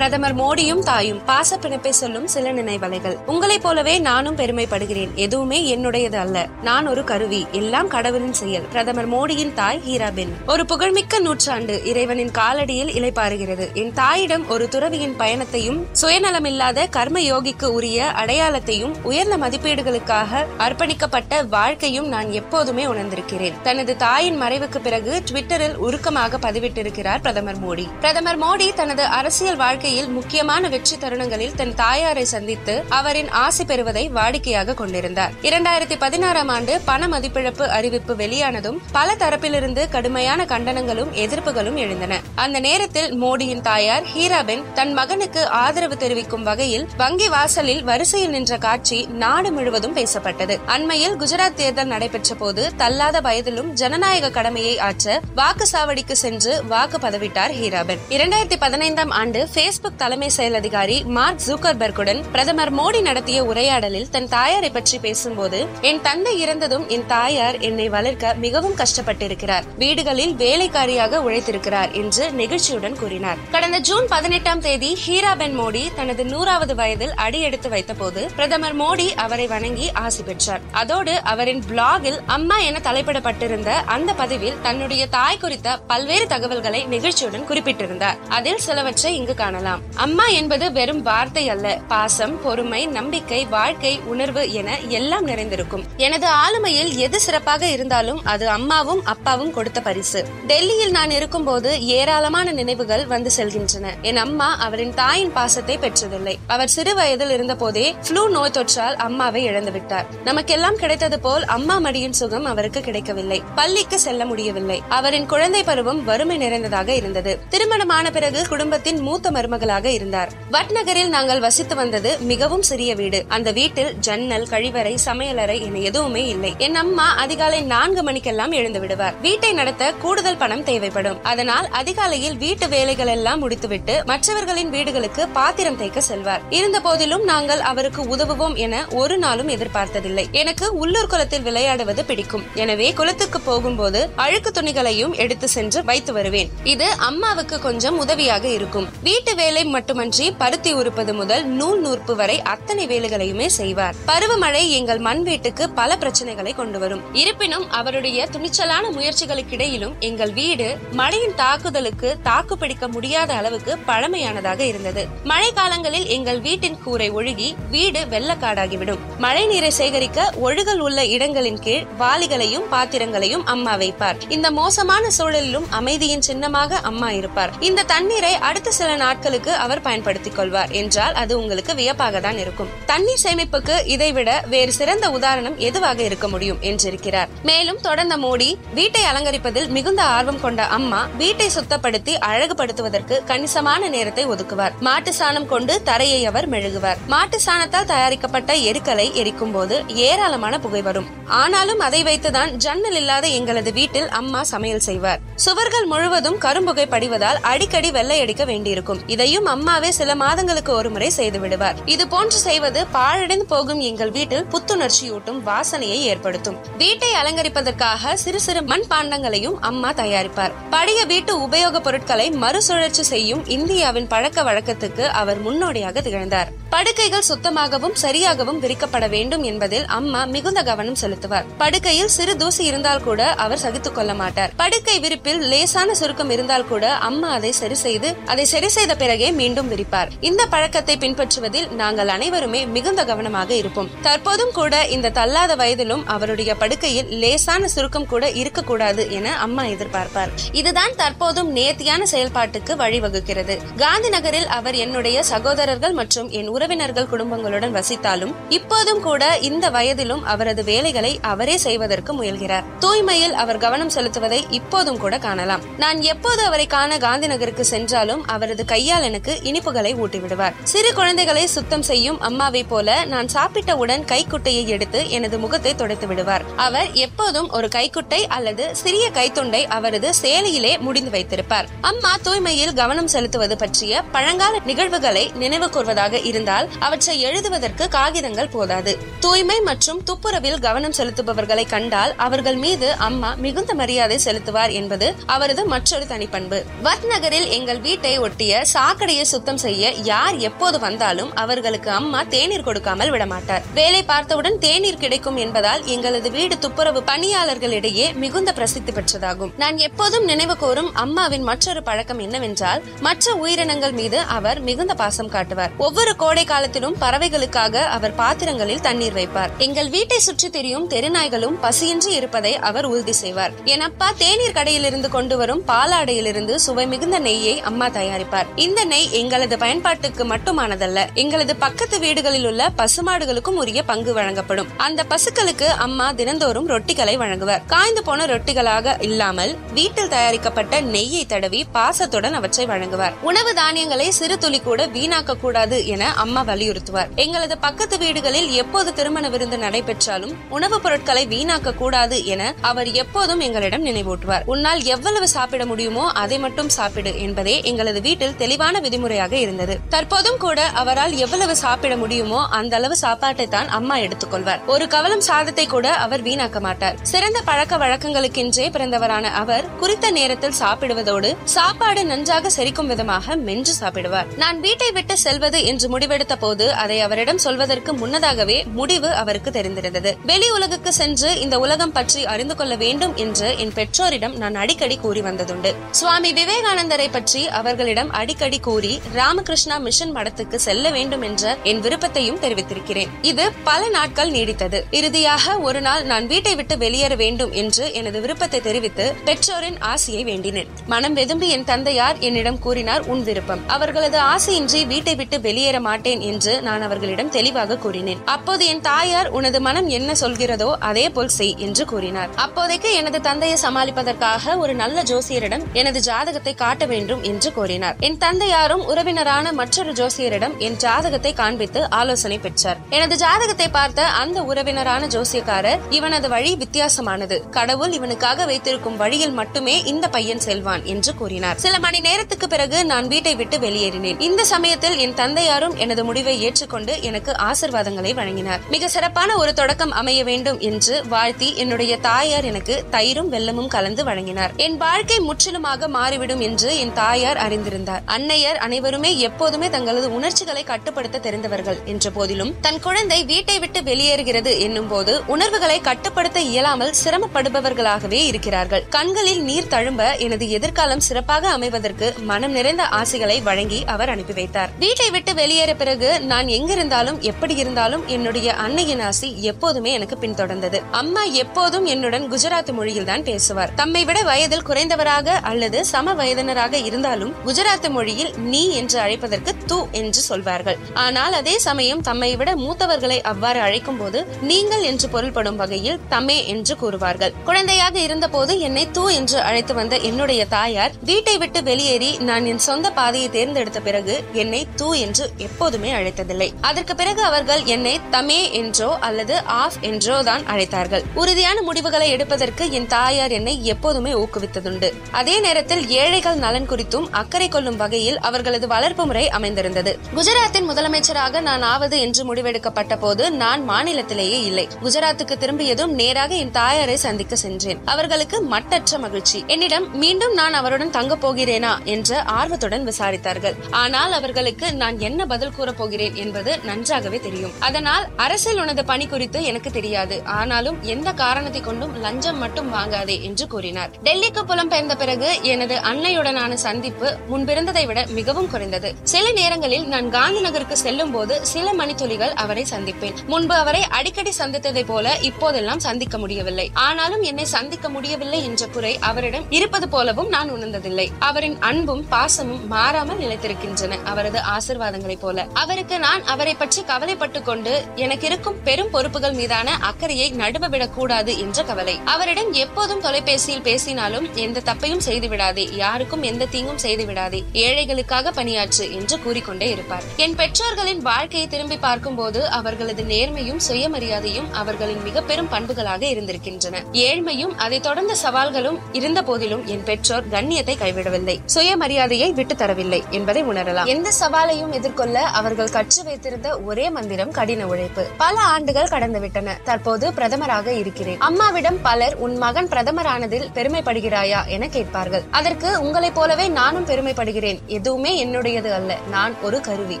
பிரதமர் மோடியும் தாயும் பாச பிணைப்பை சொல்லும் சில நினைவலைகள். உங்களைப் போலவே நானும் பெருமைப்படுகிறேன். எதுவுமே என்னுடையது அல்ல. நான் ஒரு கருவி. எல்லாம் கடவுளின் செயல். பிரதமர் மோடியின் தாய் ஹீராபென் ஒரு புகழ்மிக்க நூற்றாண்டு இறைவனின் காலடியில் இலைப்பாறுகிறது என் தாயிடம் ஒரு துறவியின் பயணத்தையும் சுயநலமில்லாத கர்ம யோகிக்கு உரிய அடையாளத்தையும் உயர்ந்த மதிப்பீடுகளுக்காக அர்ப்பணிக்கப்பட்ட வாழ்க்கையும் நான் எப்போதுமே உணர்ந்திருக்கிறேன். தனது தாயின் மறைவுக்கு பிறகு ட்விட்டரில் உருக்கமாக பதிவிட்டிருக்கிறார் பிரதமர் மோடி. பிரதமர் மோடி தனது அரசியல் வாழ்க்கை வாழ்க்கையில் முக்கியமான வெற்றி தருணங்களில் தன் தாயாரை சந்தித்து அவரின் ஆசை பெறுவதை வாடிக்கையாக கொண்டிருந்தார். இரண்டாயிரத்தி பதினாறாம் ஆண்டு பண மதிப்பிழப்பு அறிவிப்பு வெளியானதும் பல தரப்பிலிருந்து கடுமையான கண்டனங்களும் எதிர்ப்புகளும் எழுந்தன. அந்த நேரத்தில் மோடியின் தாயார் ஹீராபென் தன் மகனுக்கு ஆதரவு தெரிவிக்கும் வகையில் வங்கி வாசலில் வரிசையில் நின்ற காட்சி நாடு முழுவதும் பேசப்பட்டது. அண்மையில் குஜராத் தேர்தல் நடைபெற்ற போது தள்ளாத வயதிலும் ஜனநாயக கடமையை ஆற்ற வாக்கு சாவடிக்கு சென்று வாக்கு பதவிட்டார் ஹீராபென். இரண்டாயிரத்தி பதினைந்தாம் ஆண்டு பேஸ்புக் தலைமை செயல் அதிகாரி மார்க் ஜூக்கர்பர்குடன் பிரதமர் மோடி நடத்திய உரையாடலில் தன் தாயாரை பற்றி பேசும்போது என் தந்தை இறந்ததும் என் தாயார் என்னை வளர்க்க மிகவும் கஷ்டப்பட்டிருக்கிறார். வீடுகளில் வேலைக்காரியாக உழைத்திருக்கிறார் என்று நெகிழ்ச்சியுடன் கூறினார். கடந்த ஜூன் பதினெட்டாம் தேதி ஹீராபென் மோடி தனது நூறாவது வயதில் அடியெடுத்து வைத்தபோது பிரதமர் மோடி அவரை வணங்கி ஆசி பெற்றார். அதோடு அவரின் பிளாகில் அம்மா என தலைப்பிடப்பட்டிருந்த அந்த பதிவில் தன்னுடைய தாய் குறித்த பல்வேறு தகவல்களை நெகிழ்ச்சியுடன் குறிப்பிட்டிருந்தார். அதில் சிலவற்றை இங்கு காணலாம். அம்மா என்பது வெறும் வார்த்தை அல்ல. பாசம் பொறுமை நம்பிக்கை வாழ்க்கை உணர்வு என எல்லாம் நிறைந்திருக்கும். எனது ஆளுமையில் எது சிறப்பாக இருந்தாலும் அது அம்மாவும் அப்பாவும் கொடுத்த பரிசு. டெல்லியில் நான் இருக்கும்போது ஏராளமான நினைவுகள் வந்து செல்கின்றன. என் அம்மா அவரின் தாயின் பாசத்தை பெற்றதில்லை. அவர் சிறு வயதில் இருந்த போதே ஃப்ளூ நோய் தொற்றால் அம்மாவை இழந்துவிட்டார் நமக்கெல்லாம் கிடைத்தது போல் அம்மா மடியின் சுகம் அவருக்கு கிடைக்கவில்லை. பள்ளிக்கு செல்ல முடியவில்லை. அவரின் குழந்தை பருவம் வறுமை நிறைந்ததாக இருந்தது. திருமணமான பிறகு குடும்பத்தின் மூத்த மருமகளாக இருந்தார். வட்நகரில் நாங்கள் வசித்து வந்தது மிகவும் சிறிய வீடு. அந்த வீட்டில் ஜன்னல் கழிவறை சமையலறை என எதுவுமே இல்லை. என் அம்மா அதிகாலை நான்கு மணிக்கெல்லாம் எழுந்து விடுவார். வீட்டை நடத்த கூடுதல் பணம் தேவைப்படும். அதனால் அதிகாலையில் வீட்டு வேலைகள் எல்லாம் முடித்துவிட்டு மற்றவர்களின் வீடுகளுக்கு பாத்திரம் தேய்க்க செல்வார். இருந்த போதிலும் நாங்கள் அவருக்கு உதவுவோம் என ஒரு நாளும் எதிர்பார்த்ததில்லை. எனக்கு உள்ளூர் குளத்தில் விளையாடுவது பிடிக்கும். எனவே குளத்துக்கு போகும்போது அழுக்கு துணிகளையும் எடுத்து சென்று வைத்து வருவேன். இது அம்மாவுக்கு கொஞ்சம் உதவியாக இருக்கும். வீட்டு வேலை மட்டுமன்றி பருத்தி உருப்பது முதல் நூல் நூற்பு வரை அத்தனை வேலைகளையுமே செய்வார். பருவமழை எங்கள் மண் வீட்டுக்கு பல பிரச்சனைகளை கொண்டு வரும். இருப்பினும் அவருடைய துணிச்சலான முயற்சிகளுக்கிடையிலும் எங்கள் வீடு மழையின் தாக்குதலுக்கு தாக்கு பிடிக்க முடியாத அளவுக்கு பழமையானதாக இருந்தது. மழை காலங்களில் எங்கள் வீட்டின் கூரை ஒழுகி வீடு வெள்ளக்காடாகிவிடும். மழை நீரை சேகரிக்க ஒழுகல் உள்ள இடங்களின் கீழ் வாளிகளையும் பாத்திரங்களையும் அம்மா வைப்பார். இந்த மோசமான சூழலிலும் அமைதியின் சின்னமாக அம்மா இருப்பார். இந்த தண்ணீரை அடுத்த சில நாட்கள் நாட்களுக்கு அவர் பயன்படுத்திக் கொள்வார். என்றால் அது உங்களுக்கு வியப்பாக தான் இருக்கும். தண்ணீர் சேமிப்புக்கு இதைவிட வேறு சிறந்த உதாரணம் எதுவாக இருக்க முடியும்? என்றிருக்கிறார். மேலும் தொடர்ந்த மோடி வீட்டை அலங்கரிப்பதில் மிகுந்த ஆர்வம் கொண்ட அம்மா வீட்டை சுத்தப்படுத்தி அழகுபடுத்துவதற்கு கணிசமான நேரத்தை ஒதுக்குவார். மாட்டு சாணம் கொண்டு தரையை அவர் மெழுகுவார். மாட்டு சாணத்தால் தயாரிக்கப்பட்ட எருக்களை எரிக்கும் போது ஏராளமான புகை வரும். ஆனாலும் அதை வைத்துதான் ஜன்னல் இல்லாத எங்களது வீட்டில் அம்மா சமையல் செய்வார். சுவர்கள் முழுவதும் கரும்புகை படிவதால் அடிக்கடி வெள்ளை அடிக்க வேண்டியிருக்கும் இதையும் அம்மாவே சில மாதங்களுக்கு ஒரு முறை செய்து விடுவார். இது போன்று செய்வது பாழடைந்து போகும் எங்கள் வீட்டில் புத்துணர்ச்சியூட்டும் வாசனையை ஏற்படுத்தும். வீட்டை அலங்கரிப்பதற்காக சிறு சிறு மண் பாண்டங்களையும் அம்மா தயாரிப்பார். பழைய வீட்டு உபயோக பொருட்களை மறுசுழற்சி செய்யும் இந்தியாவின் பழக்க வழக்கத்துக்கு அவர் முன்னோடியாக திகழ்ந்தார். படுக்கைகள் சுத்தமாகவும் சரியாகவும் விரிக்கப்பட வேண்டும் என்பதில் அம்மா மிகுந்த கவனம் செலுத்துவார். படுக்கையில் சிறு தூசி இருந்தால் கூட அவர் சகித்துக் கொள்ள மாட்டார். படுக்கை விரிப்பில் லேசான சுருக்கம் இருந்தால் கூட அம்மா அதை சரி செய்து அதை சரி செய்த பிறகு பிறகே மீண்டும் விரிப்பார். இந்த பழக்கத்தை பின்பற்றுவதில் நாங்கள் அனைவருமே மிகுந்த கவனமாக இருப்போம். தற்போதும் கூட இந்த தள்ளாத வயதிலும் அவருடைய படுக்கையில் லேசான சுருக்கம் கூட இருக்கக்கூடாது என அம்மா எதிர்பார்ப்பார். இதுதான் தற்போதும் நேர்த்தியான செயல்பாட்டுக்கு வழிவகுக்கிறது. காந்தி நகரில் அவர் என்னுடைய சகோதரர்கள் மற்றும் என் உறவினர்கள் குடும்பங்களுடன் வசித்தாலும் இப்போதும் கூட இந்த வயதிலும் அவரது வேலைகளை அவரே செய்வதற்கு முயல்கிறார். தூய்மையில் அவர் கவனம் செலுத்துவதை இப்போதும் கூட காணலாம். நான் எப்போது அவரை காண காந்தி நகருக்கு சென்றாலும் அவரது கையால் எனக்கு இனிப்புகளை ஊட்டிவிடுவார். சிறு குழந்தைகளை சுத்தம் செய்யும் அம்மாவை போல நான் சாப்பிட்டவுடன் கைக்குட்டையை எடுத்து எனது முகத்தை துடைத்து விடுவார். அவர் எப்போதும் ஒரு கைக்குட்டை அல்லது சிறிய கைத்துண்டை அவரது சேலையிலே முடிந்து வைத்திருப்பார். அம்மா தூய்மையில் கவனம் செலுத்துவது பற்றிய பழங்கால நிகழ்வுகளை நினைவு கூர்வதாக இருந்தால் அவற்றை எழுதுவதற்கு காகிதங்கள் போதாது. தூய்மை மற்றும் துப்புரவில் கவனம் செலுத்துபவர்களை கண்டால் அவர்கள் மீது அம்மா மிகுந்த மரியாதை செலுத்துவார் என்பது அவரது மற்றொரு தனிப்பண்பு. வத் நகரில் எங்கள் வீட்டை ஒட்டிய சா சாக்கடையை சுத்தம் செய்ய யார் எப்போது வந்தாலும் அவர்களுக்கு அம்மா தேநீர் கொடுக்காமல் விடமாட்டார். வேலை பார்த்தவுடன் தேநீர் கிடைக்கும் என்பதால் எங்களது வீடு துப்புரவு பணியாளர்களிடையே மிகுந்த பிரசித்தி பெற்றதாகும். நான் எப்போதும் நினைவு கோரும் அம்மாவின் மற்றொரு பழக்கம் என்னவென்றால் மற்ற உயிரினங்கள் மீது அவர் மிகுந்த பாசம் காட்டுவார். ஒவ்வொரு கோடை காலத்திலும் பறவைகளுக்காக அவர் பாத்திரங்களில் தண்ணீர் வைப்பார். எங்கள் வீட்டை சுற்றி தெரியும் தெருநாய்களும் பசியின்றி இருப்பதை அவர் உறுதி செய்வார். என் அப்பா தேநீர் கடையிலிருந்து கொண்டு வரும் பாலாடையிலிருந்து சுவை மிகுந்த நெய்யை அம்மா தயாரிப்பார். இந்த நெய் எங்களது பயன்பாட்டுக்கு மட்டுமானதல்ல எங்களது பக்கத்து வீடுகளில் உள்ள பசுமாடுகளுக்கும் உரிய பங்கு வழங்கப்படும். அந்த பசுக்களுக்கு அம்மா தினந்தோறும் ரொட்டிகளை வழங்குவார். காய்ந்து போன ரொட்டிகளாக இல்லாமல் வீட்டில் தயாரிக்கப்பட்ட நெய்யை தடவி பாசத்துடன் அவற்றை வழங்குவார். உணவு தானியங்களை சிறு துளி கூட வீணாக்க கூடாது என அம்மா வலியுறுத்துவார். எங்களது பக்கத்து வீடுகளில் எப்போது திருமண விருந்து நடைபெற்றாலும் உணவுப் பொருட்களை வீணாக்க கூடாது என அவர் எப்போதும் எங்களிடம் நினைவூட்டுவார். உன்னால் எவ்வளவு சாப்பிட முடியுமோ அதை மட்டும் சாப்பிடு என்பதே எங்களது வீட்டில் தெளிவு தெளிவான விதிமுறையாக இருந்தது. தற்போதும் கூட அவரால் எவ்வளவு சாப்பிட முடியுமோ அந்த அளவு சாப்பாட்டை தான் அம்மா எடுத்துக்கொள்வார். ஒரு கவலம் சாதத்தை கூட அவர் வீணாக்க மாட்டார். சிறந்த பழக்க வழக்கங்களுக்கென்றே பிறந்தவரான அவர் குறித்த நேரத்தில் சாப்பிடுவதோடு சாப்பாடு நன்றாக செரிக்கும் விதமாக மென்று சாப்பிடுவார். நான் வீட்டை விட்டு செல்வது என்று முடிவெடுத்த போது அதை அவரிடம் சொல்வதற்கு முன்னதாகவே முடிவு அவருக்கு தெரிந்திருந்தது. வெளி உலகுக்கு சென்று இந்த உலகம் பற்றி அறிந்து கொள்ள வேண்டும் என்று என் பெற்றோரிடம் நான் அடிக்கடி கூறி வந்ததுண்டு. சுவாமி விவேகானந்தரை பற்றி அவர்களிடம் அடிக்கடி கூறி ராமகிருஷ்ணா மிஷன் மடத்துக்கு செல்ல வேண்டும் என்ற என் விருப்பத்தையும் தெரிவித்திருக்கிறேன். இது பல நாட்கள் நீடித்தது. இறுதியாக ஒரு நாள் நான் வீட்டை விட்டு வெளியேற வேண்டும் என்று எனது விருப்பத்தை தெரிவித்து பெற்றோரின் ஆசையை வேண்டினேன். மனம் வெதும்பி என் தந்தையார் என்னிடம் கூறினார் உன் விருப்பம். அவர்களது ஆசையின்றி வீட்டை விட்டு வெளியேற மாட்டேன் என்று நான் அவர்களிடம் தெளிவாக கூறினேன். அப்போது என் தாயார் உனது மனம் என்ன சொல்கிறதோ அதே போல் செய் என்று கூறினார். அப்போதைக்கு எனது தந்தையை சமாளிப்பதற்காக ஒரு நல்ல ஜோசியரிடம் எனது ஜாதகத்தை காட்ட வேண்டும் என்று கோரினார். என் தந்தையாரும் உறவினரான மற்றொரு ஜோசியரிடம் என் ஜாதகத்தை காண்பித்து ஆலோசனை பெற்றார். எனது ஜாதகத்தை பார்த்த அந்த உறவினரான ஜோசியக்காரர் இவனது வழி வித்தியாசமானது. கடவுள் இவனுக்காக வைத்திருக்கும் வழியில் மட்டுமே இந்த பையன் செல்வான் என்று கூறினார். சில மணி நேரத்துக்கு பிறகு நான் வீட்டை விட்டு வெளியேறினேன். இந்த சமயத்தில் என் தந்தையாரும் எனது முடிவை ஏற்றுக்கொண்டு எனக்கு ஆசிர்வாதங்களை வழங்கினார். மிக சிறப்பான ஒரு தொடக்கம் அமைய வேண்டும் என்று வாழ்த்தி என்னுடைய தாயார் எனக்கு தயிரும் வெல்லமும் கலந்து வழங்கினார். என் வாழ்க்கை முற்றிலுமாக மாறிவிடும் என்று என் தாயார் அறிந்திருந்தார். அன்னையர் அனைவருமே எப்போதுமே தங்களது உணர்ச்சிகளை கட்டுப்படுத்த தெரிந்தவர்கள் என்ற போதிலும் தன் குழந்தை வீட்டை விட்டு வெளியேறுகிறது என்னும் போது உணர்வுகளை கட்டுப்படுத்த இயலாமல் சிரமப்படுபவர்களாகவே இருக்கிறார்கள். கண்களில் நீர் தழும்ப எனது எதிர்காலம் சிறப்பாக அமைவதற்கு மனம் நிறைந்த ஆசைகளை வழங்கி அவர் அனுப்பி வைத்தார். வீட்டை விட்டு வெளியேற பிறகு நான் எங்கிருந்தாலும் எப்படி இருந்தாலும் என்னுடைய அன்னையின் ஆசை எப்போதுமே எனக்கு பின்தொடர்ந்தது. அம்மா எப்போதும் என்னுடன் குஜராத் மொழியில் தான் பேசுவார். தம்மை விட வயதில் குறைந்தவராக அல்லது சம வயதினராக இருந்தாலும் குஜராத் மொழியில் நீ என்று அழைப்பதற்கு து என்று சொல்வார்கள். ஆனால் அதே சமயம் தம்மை விட மூத்தவர்களை அவ்வாறு அழைக்கும் போது நீங்கள் என்று பொருள்படும் வகையில் தமே என்று கூறுவார்கள். குழந்தையாக இருந்தபோது என்னை தூ என்று அழைத்து வந்த என்னுடைய தாயார் வீட்டை விட்டு வெளியேறி நான் என் சொந்த பாதையை தேர்ந்தெடுத்த பிறகு என்னை தூ என்று எப்போதுமே அழைத்ததில்லை. அதற்கு பிறகு அவர்கள் என்னை தமே என்றோ அல்லது ஆஃப் என்றோ தான் அழைத்தார்கள். உறுதியான முடிவுகளை எடுப்பதற்கு என் தாயார் என்னை எப்போதுமே ஊக்குவித்ததுண்டு. அதே நேரத்தில் ஏழைகள் நலன் குறித்தும் அக்கறை கொள்ளும் வகையில் அவர்களது வளர்ப்பு முறை அமைந்திருந்தது. குஜராத்தின் முதலமைச்சராக நான் ஆவது என்று முடிவெடுக்கப்பட்ட போது நான் மாநிலத்திலேயே இல்லை. குஜராத்துக்கு திரும்பியதும் நேராக என் தாயாரை சந்திக்க சென்றேன். அவர்களுக்கு மட்டற்ற மகிழ்ச்சி. என்னிடம் மீண்டும் நான் அவருடன் தங்க போகிறேனா என்று ஆர்வத்துடன் விசாரித்தார்கள். ஆனால் அவர்களுக்கு நான் என்ன பதில் கூற போகிறேன் என்பது நன்றாகவே தெரியும். அதனால் அரசில் உனது பணி குறித்து எனக்கு தெரியாது. ஆனாலும் எந்த காரணத்தை கொண்டும் லஞ்சம் மட்டும் வாங்காதே என்று கூறினார். டெல்லிக்கு புலம்பெயர்ந்த பிறகு எனது அன்னையுடனான சந்திப்பு முன்பிருந்ததை விட மிகவும் குறைந்தது. சில நேரங்களில் நான் காந்தி நகருக்கு செல்லும் போது சில மணித்துளிகள் அவரை சந்திப்பேன். முன்பு அவரை அடிக்கடி சந்தித்ததை போல இப்போதெல்லாம் சந்திக்க முடியவில்லை. ஆனாலும் என்னை சந்திக்க முடியவில்லை என்ற குறை அவரிடம் இருப்பது போலவும் நான் உணர்ந்ததில்லை. அவரின் அன்பும் பாசமும் மாறாமல் நிலைத்திருக்கின்றன அவரது ஆசிர்வாதங்களைப் போல. அவருக்கு நான் அவரை பற்றி கவலைப்பட்டுக் கொண்டு எனக்கு இருக்கும் பெரும் பொறுப்புகள் மீதான அக்கறையை நடுவ விடக்கூடாது என்ற கவலை. அவரிடம் எப்போதும் தொலைபேசியில் பேசினாலும் எந்த தப்பையும் செய்து விடாதே யாருக்கும் எந்த தீங்கும் செய்து விடாதே ஏழைகள் குழந்தைகளுக்காக பணியாற்று என்று கூறிக்கொண்டே இருப்பார். என் பெற்றோர்களின் வாழ்க்கையை திரும்பி பார்க்கும்போது அவர்களது நேர்மையும் சுயமரியாதையும் அவர்களின் மிக பெரும் பண்புகளாக இருந்திருக்கின்றன. ஏழ்மையும் அதை தொடர்ந்த சவால்களும் இருந்த போதிலும் என் பெற்றோர் கண்ணியத்தை கைவிடவில்லை. சுயமரியாதையை விட்டு தரவில்லை என்பதை உணரலாம். எந்த சவாலையும் எதிர்கொள்ள அவர்கள் கற்று வைத்திருந்த ஒரே மந்திரம் கடின உழைப்பு. பல ஆண்டுகள் கடந்துவிட்டன. தற்போது பிரதமராக இருக்கிறேன். அம்மாவிடம் பலர் உன் மகன் பிரதமரானதில் பெருமைப்படுகிறாயா? என கேட்பார்கள். அதற்கு உங்களைப் போலவே நானும் பெருமைப்படுகிறேன். எதுவுமே என்னுடையது அல்ல. நான் ஒரு கருவி.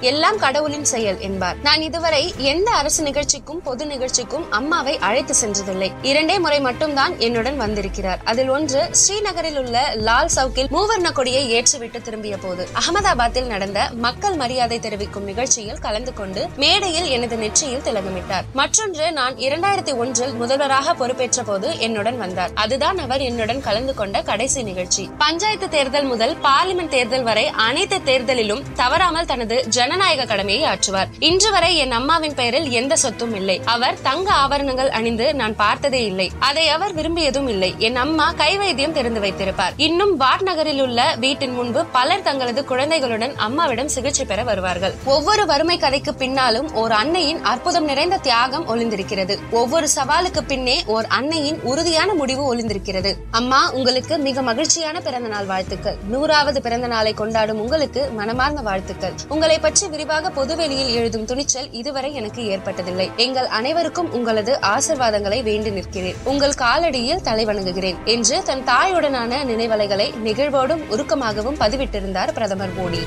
எல்லாம் கடவுளின் செயல் என்பார். நான் இதுவரை எந்த அரசு நிகழ்ச்சிக்கும் பொது நிகழ்ச்சிக்கும் அம்மாவை அழைத்து சென்றதில்லை. இரண்டே முறை மட்டும்தான் என்னுடன் வந்திருக்கிறார். அதில் ஒன்று ஸ்ரீநகரில் உள்ள லால் சவுக்கில் மூவர்ண கொடியை ஏற்றிவிட்டு திரும்பிய போது அகமதாபாத்தில் நடந்த மக்கள் மரியாதை தெரிவிக்கும் நிகழ்ச்சியில் கலந்து கொண்டு மேடையில் எனது நெற்றியில் திலகமிட்டார். மற்றொன்று நான் இரண்டாயிரத்தி ஒன்றில் முதல்வராக பொறுப்பேற்ற போது என்னுடன் வந்தார். அதுதான் அவர் என்னுடன் கலந்து கொண்ட கடைசி நிகழ்ச்சி. பஞ்சாயத்து தேர்தல் முதல் பார்லிமெண்ட் தேர்தல் வரை அனைத்து தேர்தலிலும் தவறாமல் தனது ஜனநாயக கடமையை ஆற்றுவார். இன்று வரை என் அம்மாவின் பெயரில் எந்த சொத்தும் இல்லை. அவர் தங்க ஆபரணங்கள் அணிந்து நான் பார்த்ததே இல்லை. அதை அவர் விரும்பியதும் இல்லை. என் அம்மா கைவைத்தியம் திறந்து வைத்திருப்பார். இன்னும் வாட் நகரில் உள்ள வீட்டின் முன்பு பலர் தங்களது குழந்தைகளுடன் அம்மாவிடம் சிகிச்சை பெற வருவார்கள். ஒவ்வொரு வறுமை கதைக்கு பின்னாலும் ஓர் அன்னையின் அற்புதம் நிறைந்த தியாகம் ஒளிந்திருக்கிறது. ஒவ்வொரு சவாலுக்கு பின்னே ஓர் அன்னையின் உறுதியான முடிவு ஒளிந்திருக்கிறது. அம்மா உங்களுக்கு மிக மகிழ்ச்சியான பிறந்த நாள் வாழ்த்துக்கள். நூறாவது பிறந்த நாளை கொண்டாட கொண்டாடும் உங்களுக்கு மனமார்ந்த வாழ்த்துக்கள். உங்களை பற்றி விரிவாக பொதுவெளியில் எழுதும் துணிச்சல் இதுவரை எனக்கு ஏற்பட்டதில்லை. எங்கள் அனைவருக்கும் உங்களது ஆசிர்வாதங்களை வேண்டி நிற்கிறேன். உங்கள் காலடியில் தலை வணங்குகிறேன் என்று தன் தாயுடனான நினைவலைகளை நிகழ்வோடும் உருக்கமாகவும் பதிவிட்டிருந்தார் பிரதமர் மோடி.